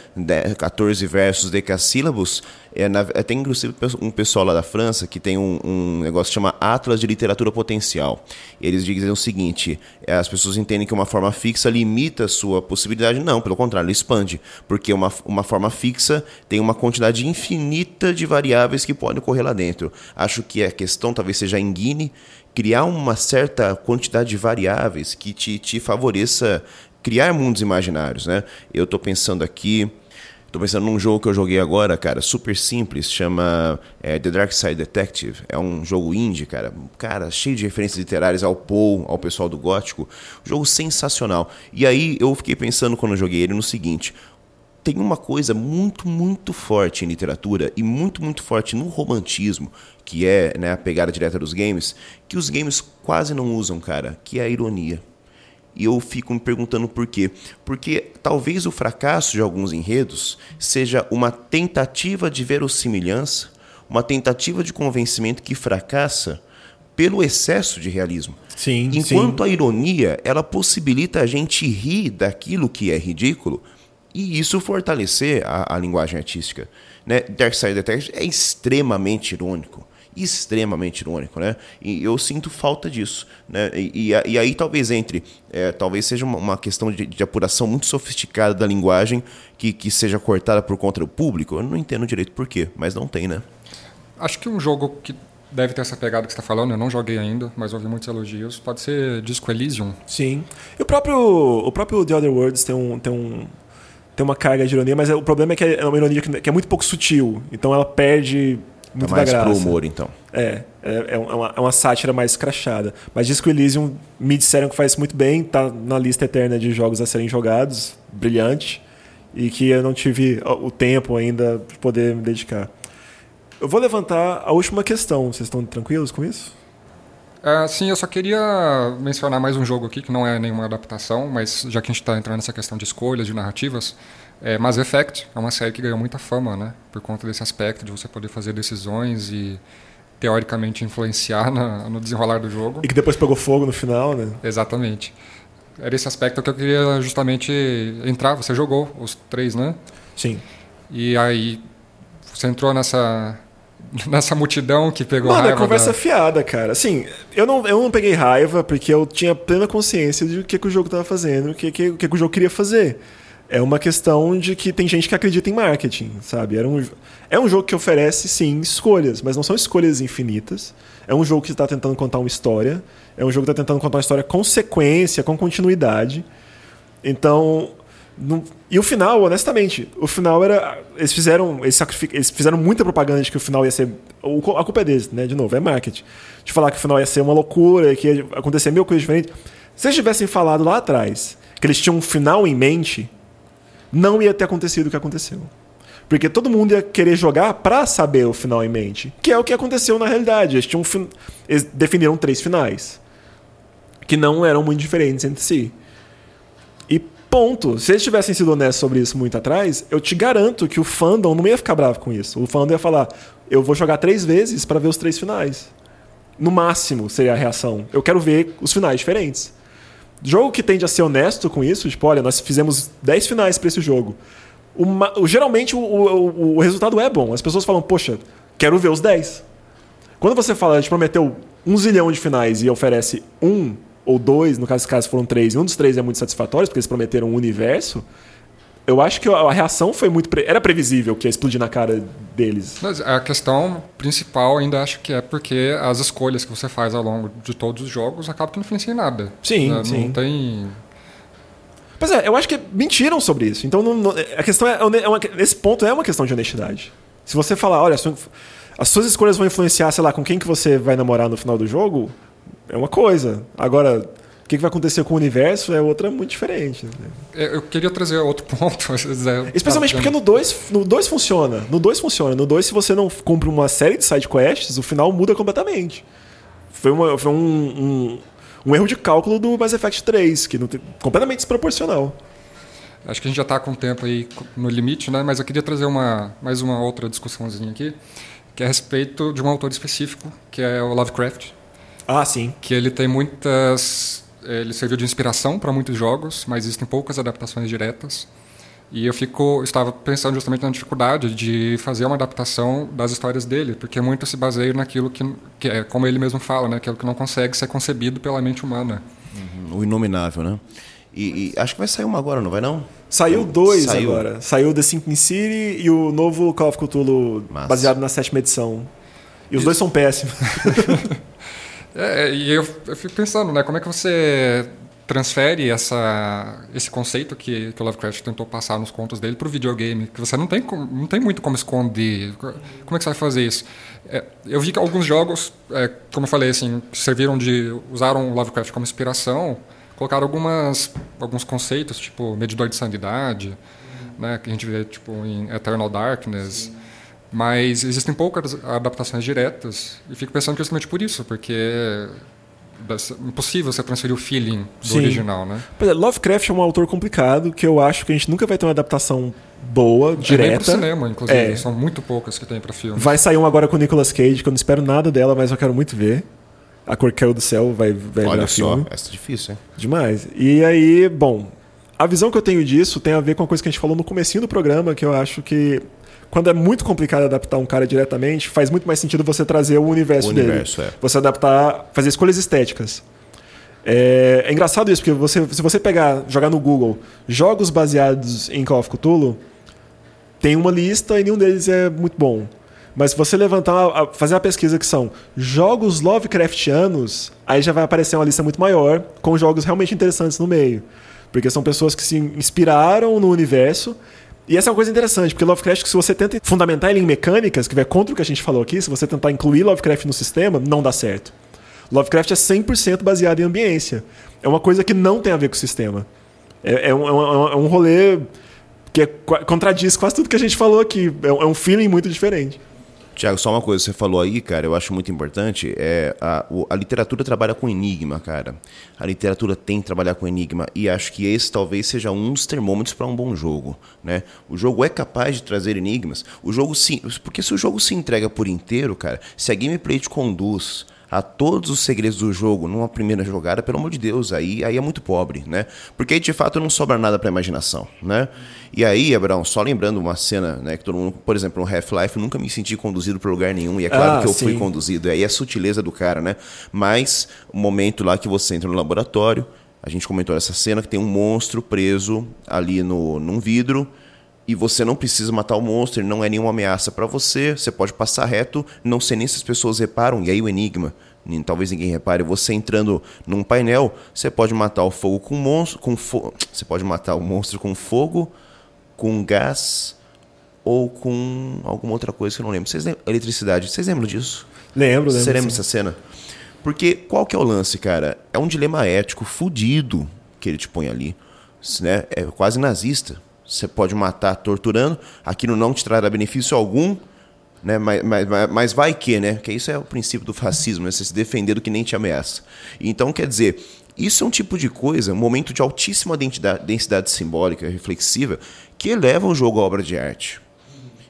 14 versos decassílabos. É, na, é, tem inclusive um pessoal lá da França que tem um, um, negócio que chama Atlas de Literatura Potencial. Eles dizem o seguinte: é, as pessoas entendem que uma forma fixa limita a sua possibilidade. Não, pelo contrário, expande. Porque uma, uma forma fixa tem uma quantidade infinita de variáveis que podem ocorrer lá dentro. Acho que a questão talvez seja em Guine criar uma certa quantidade de variáveis que te, te favoreça criar mundos imaginários, né? Eu estou pensando aqui, estou pensando num jogo que eu joguei agora, cara, super simples, chama é, The Dark Side Detective. É um jogo indie, cara, cara, cheio de referências literárias ao Poe, ao pessoal do gótico. Jogo sensacional. E aí eu fiquei pensando quando eu joguei ele no seguinte: tem uma coisa muito, muito forte em literatura e muito, muito forte no romantismo, que é né, a pegada direta dos games, que os games quase não usam, cara, que é a ironia. E eu fico me perguntando por quê. Porque talvez o fracasso de alguns enredos seja uma tentativa de verossimilhança, uma tentativa de convencimento que fracassa pelo excesso de realismo. Sim, Enquanto sim. a ironia, ela possibilita a gente rir daquilo que é ridículo e isso fortalecer a, a linguagem artística. Né? Dark Side Detective é extremamente irônico. Extremamente irônico, né? E eu sinto falta disso. Né? E, e, e aí talvez entre. É, talvez seja uma, uma questão de, de, apuração muito sofisticada da linguagem que, que seja cortada por conta do público. Eu não entendo direito por quê, mas não tem, né? Acho que um jogo que deve ter essa pegada que você está falando, eu não joguei ainda, mas ouvi muitos elogios. Pode ser Disco Elysium. Sim. E o próprio, o próprio The Other Worlds tem um, tem um, tem uma carga de ironia, mas é, o problema é que é uma ironia que é muito pouco sutil. Então ela perde muito tá mais da graça. pro humor, então. É, é, é, uma, é uma sátira mais crachada. Mas Disco Elysium me disseram que faz muito bem, tá na lista eterna de jogos a serem jogados, brilhante, e que eu não tive o tempo ainda de poder me dedicar. Eu vou levantar a última questão. Vocês estão tranquilos com isso? Uh, sim, eu só queria mencionar mais um jogo aqui, que não é nenhuma adaptação, mas já que a gente está entrando nessa questão de escolhas, de narrativas, é Mass Effect é uma série que ganhou muita fama, né? Por conta desse aspecto de você poder fazer decisões e teoricamente influenciar na, no desenrolar do jogo. E que depois pegou fogo no final, né? Exatamente. Era esse aspecto que eu queria justamente entrar. Você jogou os três, né? Sim. E aí você entrou nessa nessa multidão que pegou Mano, raiva. Mano, é conversa da... fiada, cara. Assim, eu não, eu não peguei raiva porque eu tinha plena consciência de o que, que o jogo estava fazendo, o que, que, que o jogo queria fazer. É uma questão de que tem gente que acredita em marketing, sabe? Era um, é um jogo que oferece, sim, escolhas, mas não são escolhas infinitas. É um jogo que está tentando contar uma história. É um jogo que está tentando contar uma história com sequência, com continuidade. Então, e o final, honestamente, o final era. Eles fizeram. Eles, eles, fizeram muita propaganda de que o final ia ser. A culpa é deles, né? De novo, é marketing. De falar que o final ia ser uma loucura, que ia acontecer mil coisas diferentes. Se eles tivessem falado lá atrás que eles tinham um final em mente, não ia ter acontecido o que aconteceu. Porque todo mundo ia querer jogar para saber o final em mente. Que é o que aconteceu na realidade. Eles, tinham, eles definiram três finais que não eram muito diferentes entre si. E ponto. Se eles tivessem sido honestos sobre isso muito atrás, eu te garanto que o fandom não ia ficar bravo com isso. O fandom ia falar: eu vou jogar três vezes para ver os três finais. No máximo seria a reação. Eu quero ver os finais diferentes. Jogo que tende a ser honesto com isso, tipo, olha, nós fizemos 10 finais para esse jogo. Uma, geralmente o, o, o, resultado é bom. As pessoas falam, poxa, quero ver os 10. Quando você fala, a gente prometeu um zilhão de finais e oferece um ou dois, no caso, caso foram três, e um dos três é muito satisfatório, porque eles prometeram um universo, eu acho que a reação foi muito. Pre... Era previsível que ia explodir na cara deles. Mas a questão principal ainda acho que é porque as escolhas que você faz ao longo de todos os jogos acabam que não influenciam em nada. Sim, né? sim. Não tem. Pois é, eu acho que mentiram sobre isso. Então não, não, a questão é, é uma, esse ponto é uma questão de honestidade. Se você falar, olha, as suas escolhas vão influenciar, sei lá, com quem que você vai namorar no final do jogo, é uma coisa. Agora, que vai acontecer com o universo é outra muito diferente. Né? É, eu queria trazer outro ponto. Especialmente porque no 2 no dois funciona. No 2 funciona. No 2, se você não cumpre uma série de side quests, o final muda completamente. Foi, uma, foi um, um, um, erro de cálculo do Mass Effect 3, que não tem, completamente desproporcional. Acho que a gente já está com o tempo aí no limite, né? mas eu queria trazer uma, mais uma outra discussãozinha aqui, que é a respeito de um autor específico, que é o Lovecraft. Ah, sim. Que ele tem muitas. Ele serviu de inspiração para muitos jogos, mas existem poucas adaptações diretas. E eu fico, estava pensando justamente na dificuldade de fazer uma adaptação das histórias dele, porque muito se baseia naquilo que, que é, como ele mesmo fala, né, aquilo que não consegue ser concebido pela mente humana. Uhum, o inominável, né? E, e, acho que vai sair uma agora, não vai não? Saiu dois Saiu. agora. Saiu The Sinking City e o novo Call of Cthulhu Massa. baseado na sétima edição. E os Isso. dois são péssimos. É, e eu, eu, fico pensando, né, como é que você transfere essa, esse conceito que, que o Lovecraft tentou passar nos contos dele para o videogame, que você não tem, não tem muito como esconder. Como é que você vai fazer isso? É, eu vi que alguns jogos, é, como eu falei, assim, serviram de usaram o Lovecraft como inspiração, colocaram algumas, alguns conceitos, tipo medidor de sanidade, né, que a gente vê tipo em Eternal Darkness. Sim mas existem poucas adaptações diretas e fico pensando que é justamente por isso, porque é impossível você transferir o feeling do Sim. original, né? É, Lovecraft é um autor complicado que eu acho que a gente nunca vai ter uma adaptação boa, direta. É pro cinema, inclusive. É. São muito poucas que tem para filme. Vai sair um agora com o Nicolas Cage, que eu não espero nada dela, mas eu quero muito ver. A Cor Caiu do Céu vai, vai Olha virar só, filme. essa é difícil, hein? Demais. E aí, bom, a visão que eu tenho disso tem a ver com a coisa que a gente falou no comecinho do programa, que eu acho que quando é muito complicado adaptar um cara diretamente, faz muito mais sentido você trazer o universo, o dele. Universo, é. Você adaptar, fazer escolhas estéticas. É, é, engraçado isso, porque você, se você pegar, jogar no Google jogos baseados em Call of Cthulhu, tem uma lista e nenhum deles é muito bom. Mas se você levantar, fazer uma pesquisa que são jogos Lovecraftianos, aí já vai aparecer uma lista muito maior, com jogos realmente interessantes no meio. Porque são pessoas que se inspiraram no universo e essa é uma coisa interessante, porque Lovecraft, se você tenta fundamentar ele em mecânicas, que vai contra o que a gente falou aqui, se você tentar incluir Lovecraft no sistema, não dá certo. Lovecraft é 100% baseado em ambiência. É uma coisa que não tem a ver com o sistema. É, é, um, é, um, é um rolê que é, contradiz quase tudo que a gente falou aqui. É, é um feeling muito diferente. Tiago, só uma coisa você falou aí, cara, eu acho muito importante, é a, a literatura trabalha com enigma, cara. A literatura tem que trabalhar com enigma e acho que esse talvez seja um dos termômetros para um bom jogo, né? O jogo é capaz de trazer enigmas. O jogo sim, porque se o jogo se entrega por inteiro, cara, se a gameplay te conduz a todos os segredos do jogo numa primeira jogada, pelo amor de Deus, aí, aí é muito pobre, né? Porque aí de fato não sobra nada para imaginação, né? E aí, Abraão, só lembrando uma cena, né, que todo mundo, por exemplo, no Half-Life, nunca me senti conduzido para lugar nenhum, e é claro ah, que eu sim. fui conduzido, e aí é a sutileza do cara, né? Mas o momento lá que você entra no laboratório, a gente comentou essa cena que tem um monstro preso ali no, num vidro, e você não precisa matar o monstro, ele não é nenhuma ameaça para você, você pode passar reto, não sei nem se as pessoas reparam, e aí o enigma, talvez ninguém repare, você entrando num painel, você pode matar o fogo com monstro, com fo você pode matar o monstro com fogo, com gás ou com alguma outra coisa que eu não lembro. Vocês lembram? Eletricidade, vocês lembram disso? Lembro, lembro. Você lembra dessa cena? Porque qual que é o lance, cara? É um dilema ético fudido que ele te põe ali, né? É quase nazista você pode matar torturando, aquilo não te trará benefício algum, né? Mas, mas, mas vai que, né? Que isso é o princípio do fascismo, né? Você se defender do que nem te ameaça. Então, quer dizer, Isso é um tipo de coisa, um momento de altíssima densidade, simbólica, reflexiva, que eleva o jogo à obra de arte.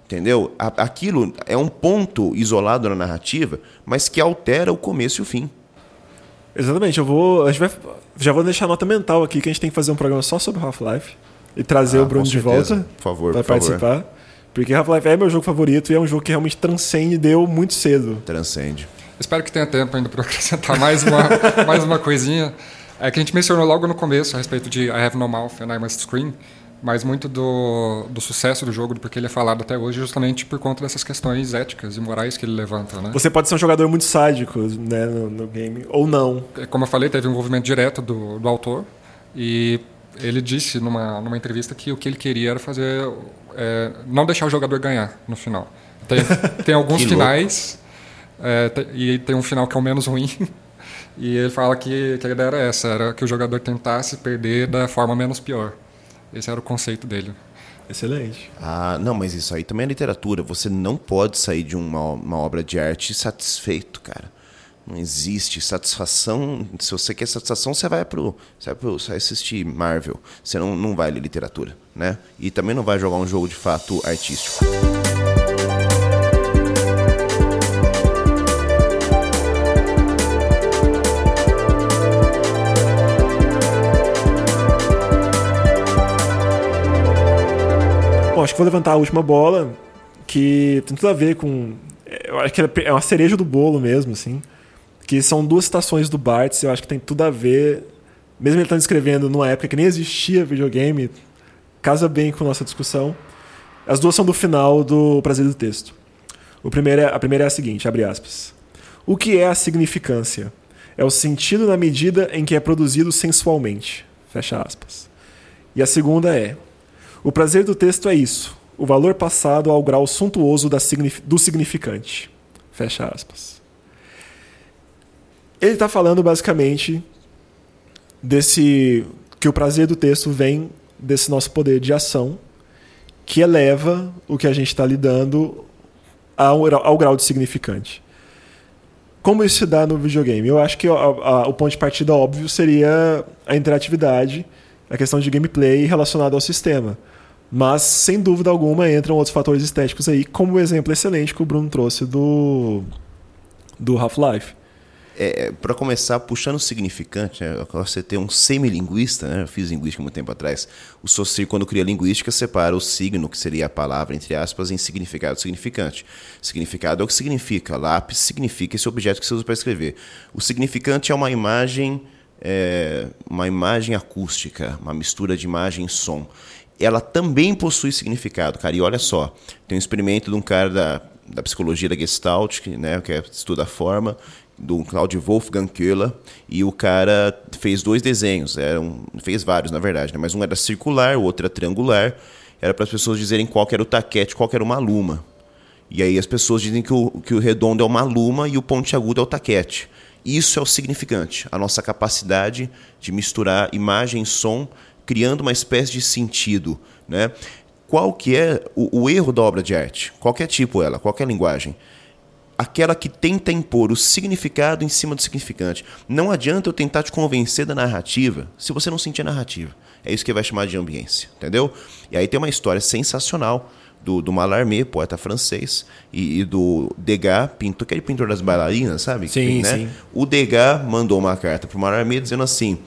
Entendeu? Aquilo é um ponto isolado na narrativa, mas que altera o começo e o fim. Exatamente. Eu vou, a gente vai, já vou deixar nota mental aqui que a gente tem que fazer um programa só sobre Half-Life e trazer ah, o Bruno de volta. Por favor, vai por participar. Favor. Porque Half-Life é meu jogo favorito e é um jogo que realmente transcende e deu muito cedo. Transcende. Espero que tenha tempo ainda para acrescentar mais uma, mais uma coisinha. É que a gente mencionou logo no começo a respeito de I Have No Mouth and I Must Scream mas muito do, do sucesso do jogo, do porque ele é falado até hoje, justamente por conta dessas questões éticas e morais que ele levanta, né? Você pode ser um jogador muito sádico, né, no, no game, ou não. É, como eu falei, teve um envolvimento direto do, do autor e ele disse numa, numa entrevista que o que ele queria era fazer, é, não deixar o jogador ganhar no final. Tem, tem alguns finais é, tem, e tem um final que é o menos ruim. E ele fala que, que a ideia era essa, era que o jogador tentasse perder da forma menos pior. Esse era o conceito dele. Excelente. Ah, não, mas isso aí também é literatura. Você não pode sair de uma, uma obra de arte satisfeito, cara. Não existe satisfação. Se você quer satisfação, você vai pro, você vai, pro, você vai assistir Marvel. Você não, não vai ler literatura, né? E também não vai jogar um jogo de fato artístico. Bom, acho que vou levantar a última bola, que tem tudo a ver com. Eu acho que é uma cereja do bolo mesmo, assim. Que são duas citações do Bartz, eu acho que tem tudo a ver. Mesmo ele estando escrevendo numa época que nem existia videogame, casa bem com nossa discussão. As duas são do final do Prazer do Texto. O primeiro é, a primeira é a seguinte, abre aspas. O que é a significância? É o sentido na medida em que é produzido sensualmente. Fecha aspas. E a segunda é: o prazer do texto é isso, o valor passado ao grau suntuoso do significante. Fecha aspas. Ele está falando basicamente desse que o prazer do texto vem desse nosso poder de ação que eleva o que a gente está lidando ao, ao, grau de significante. Como isso se dá no videogame? Eu acho que a, a, o ponto de partida óbvio seria a interatividade, a questão de gameplay relacionada ao sistema. Mas, sem dúvida alguma, entram outros fatores estéticos aí, como o exemplo excelente que o Bruno trouxe do, do Half-Life. É, é para começar, puxando o significante, né, você ter um semilinguista, né, eu fiz linguística muito tempo atrás, o Saussure, quando cria linguística, separa o signo, que seria a palavra, entre aspas, em significado e significante. Significado é o que significa, lápis significa esse objeto que você usa para escrever. O significante é uma imagem, é, uma imagem acústica, uma mistura de imagem e som ela também possui significado, cara. E olha só, tem um experimento de um cara da, da psicologia da Gestalt, que, né, que é, estuda a forma, do Claudio Wolfgang Köhler, e o cara fez dois desenhos, fez vários, na verdade, né, mas um era circular, o outro era triangular, era para as pessoas dizerem qual era o taquete, qual era uma luma. E aí as pessoas dizem que o, que o redondo é uma luma e o pontiagudo é o taquete. Isso é o significante, a nossa capacidade de misturar imagem e som criando uma espécie de sentido, né? Qual que é o, o erro da obra de arte? Qualquer tipo ela, qualquer linguagem aquela que tenta impor o significado em cima do significante. Não adianta eu tentar te convencer da narrativa se você não sentir a narrativa. É isso que vai chamar de ambiência, entendeu? E aí tem uma história sensacional do, do Mallarmé, poeta francês, e, e, do Degas, pintor, aquele pintor das bailarinas, sabe? Sim, né? sim. O Degas mandou uma carta para o Mallarmé dizendo assim: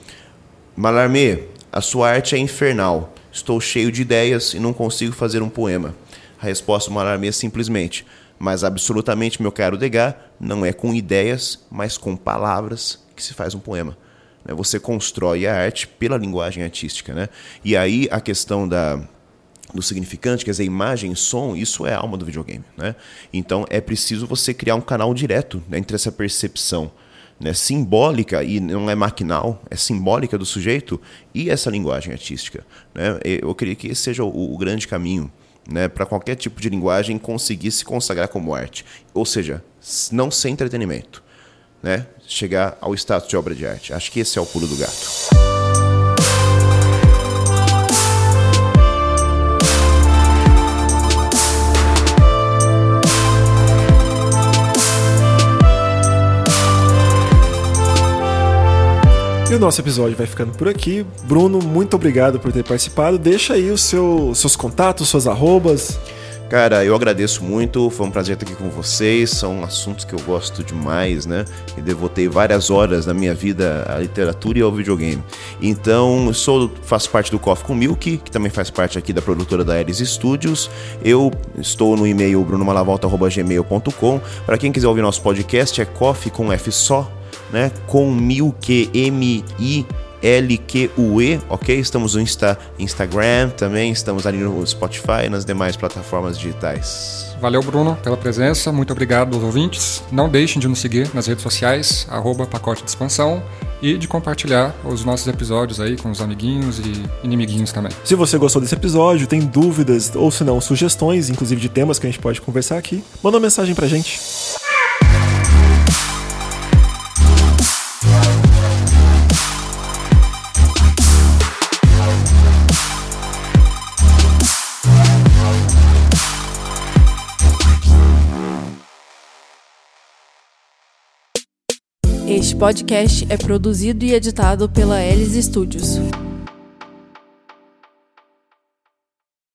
Mallarmé, a sua arte é infernal. Estou cheio de ideias e não consigo fazer um poema. A resposta do Mallarmé é simplesmente: Mas absolutamente, meu caro Degas, não é com ideias, mas com palavras que se faz um poema. Né? Você constrói a arte pela linguagem artística. Né? E aí a questão da, do significante, quer dizer, imagem som, isso é a alma do videogame. Né? Então é preciso você criar um canal direto né, entre essa percepção né, simbólica, e não é maquinal, é simbólica do sujeito, e essa linguagem artística. Né? Eu queria que esse seja o, o grande caminho né, para qualquer tipo de linguagem conseguir se consagrar como arte. Ou seja, não ser entretenimento. Né? Chegar ao status de obra de arte. Acho que esse é o pulo do gato. Nosso episódio vai ficando por aqui. Bruno, muito obrigado por ter participado. Deixa aí os seu, seus contatos, suas arrobas. Cara, eu agradeço muito, foi um prazer estar aqui com vocês. São assuntos que eu gosto demais, né? E devotei várias horas da minha vida à literatura e ao videogame. Então, sou, faço parte do Coffee com Milk, que também faz parte aqui da produtora da Ares Studios. Eu estou no e-mail brunomalavolta.gmail.com. Para quem quiser ouvir nosso podcast, é coffee com F só, né? Com Milk, M-I LQUE, ok? Estamos no Insta, Instagram também, estamos ali no Spotify e nas demais plataformas digitais. Valeu, Bruno, pela presença. Muito obrigado aos ouvintes. Não deixem de nos seguir nas redes sociais, arroba pacote de expansão, e de compartilhar os nossos episódios aí com os amiguinhos e inimiguinhos também. Se você gostou desse episódio, tem dúvidas ou se não, sugestões, inclusive de temas que a gente pode conversar aqui, manda uma mensagem pra gente. Podcast é produzido e editado pela Elis Studios.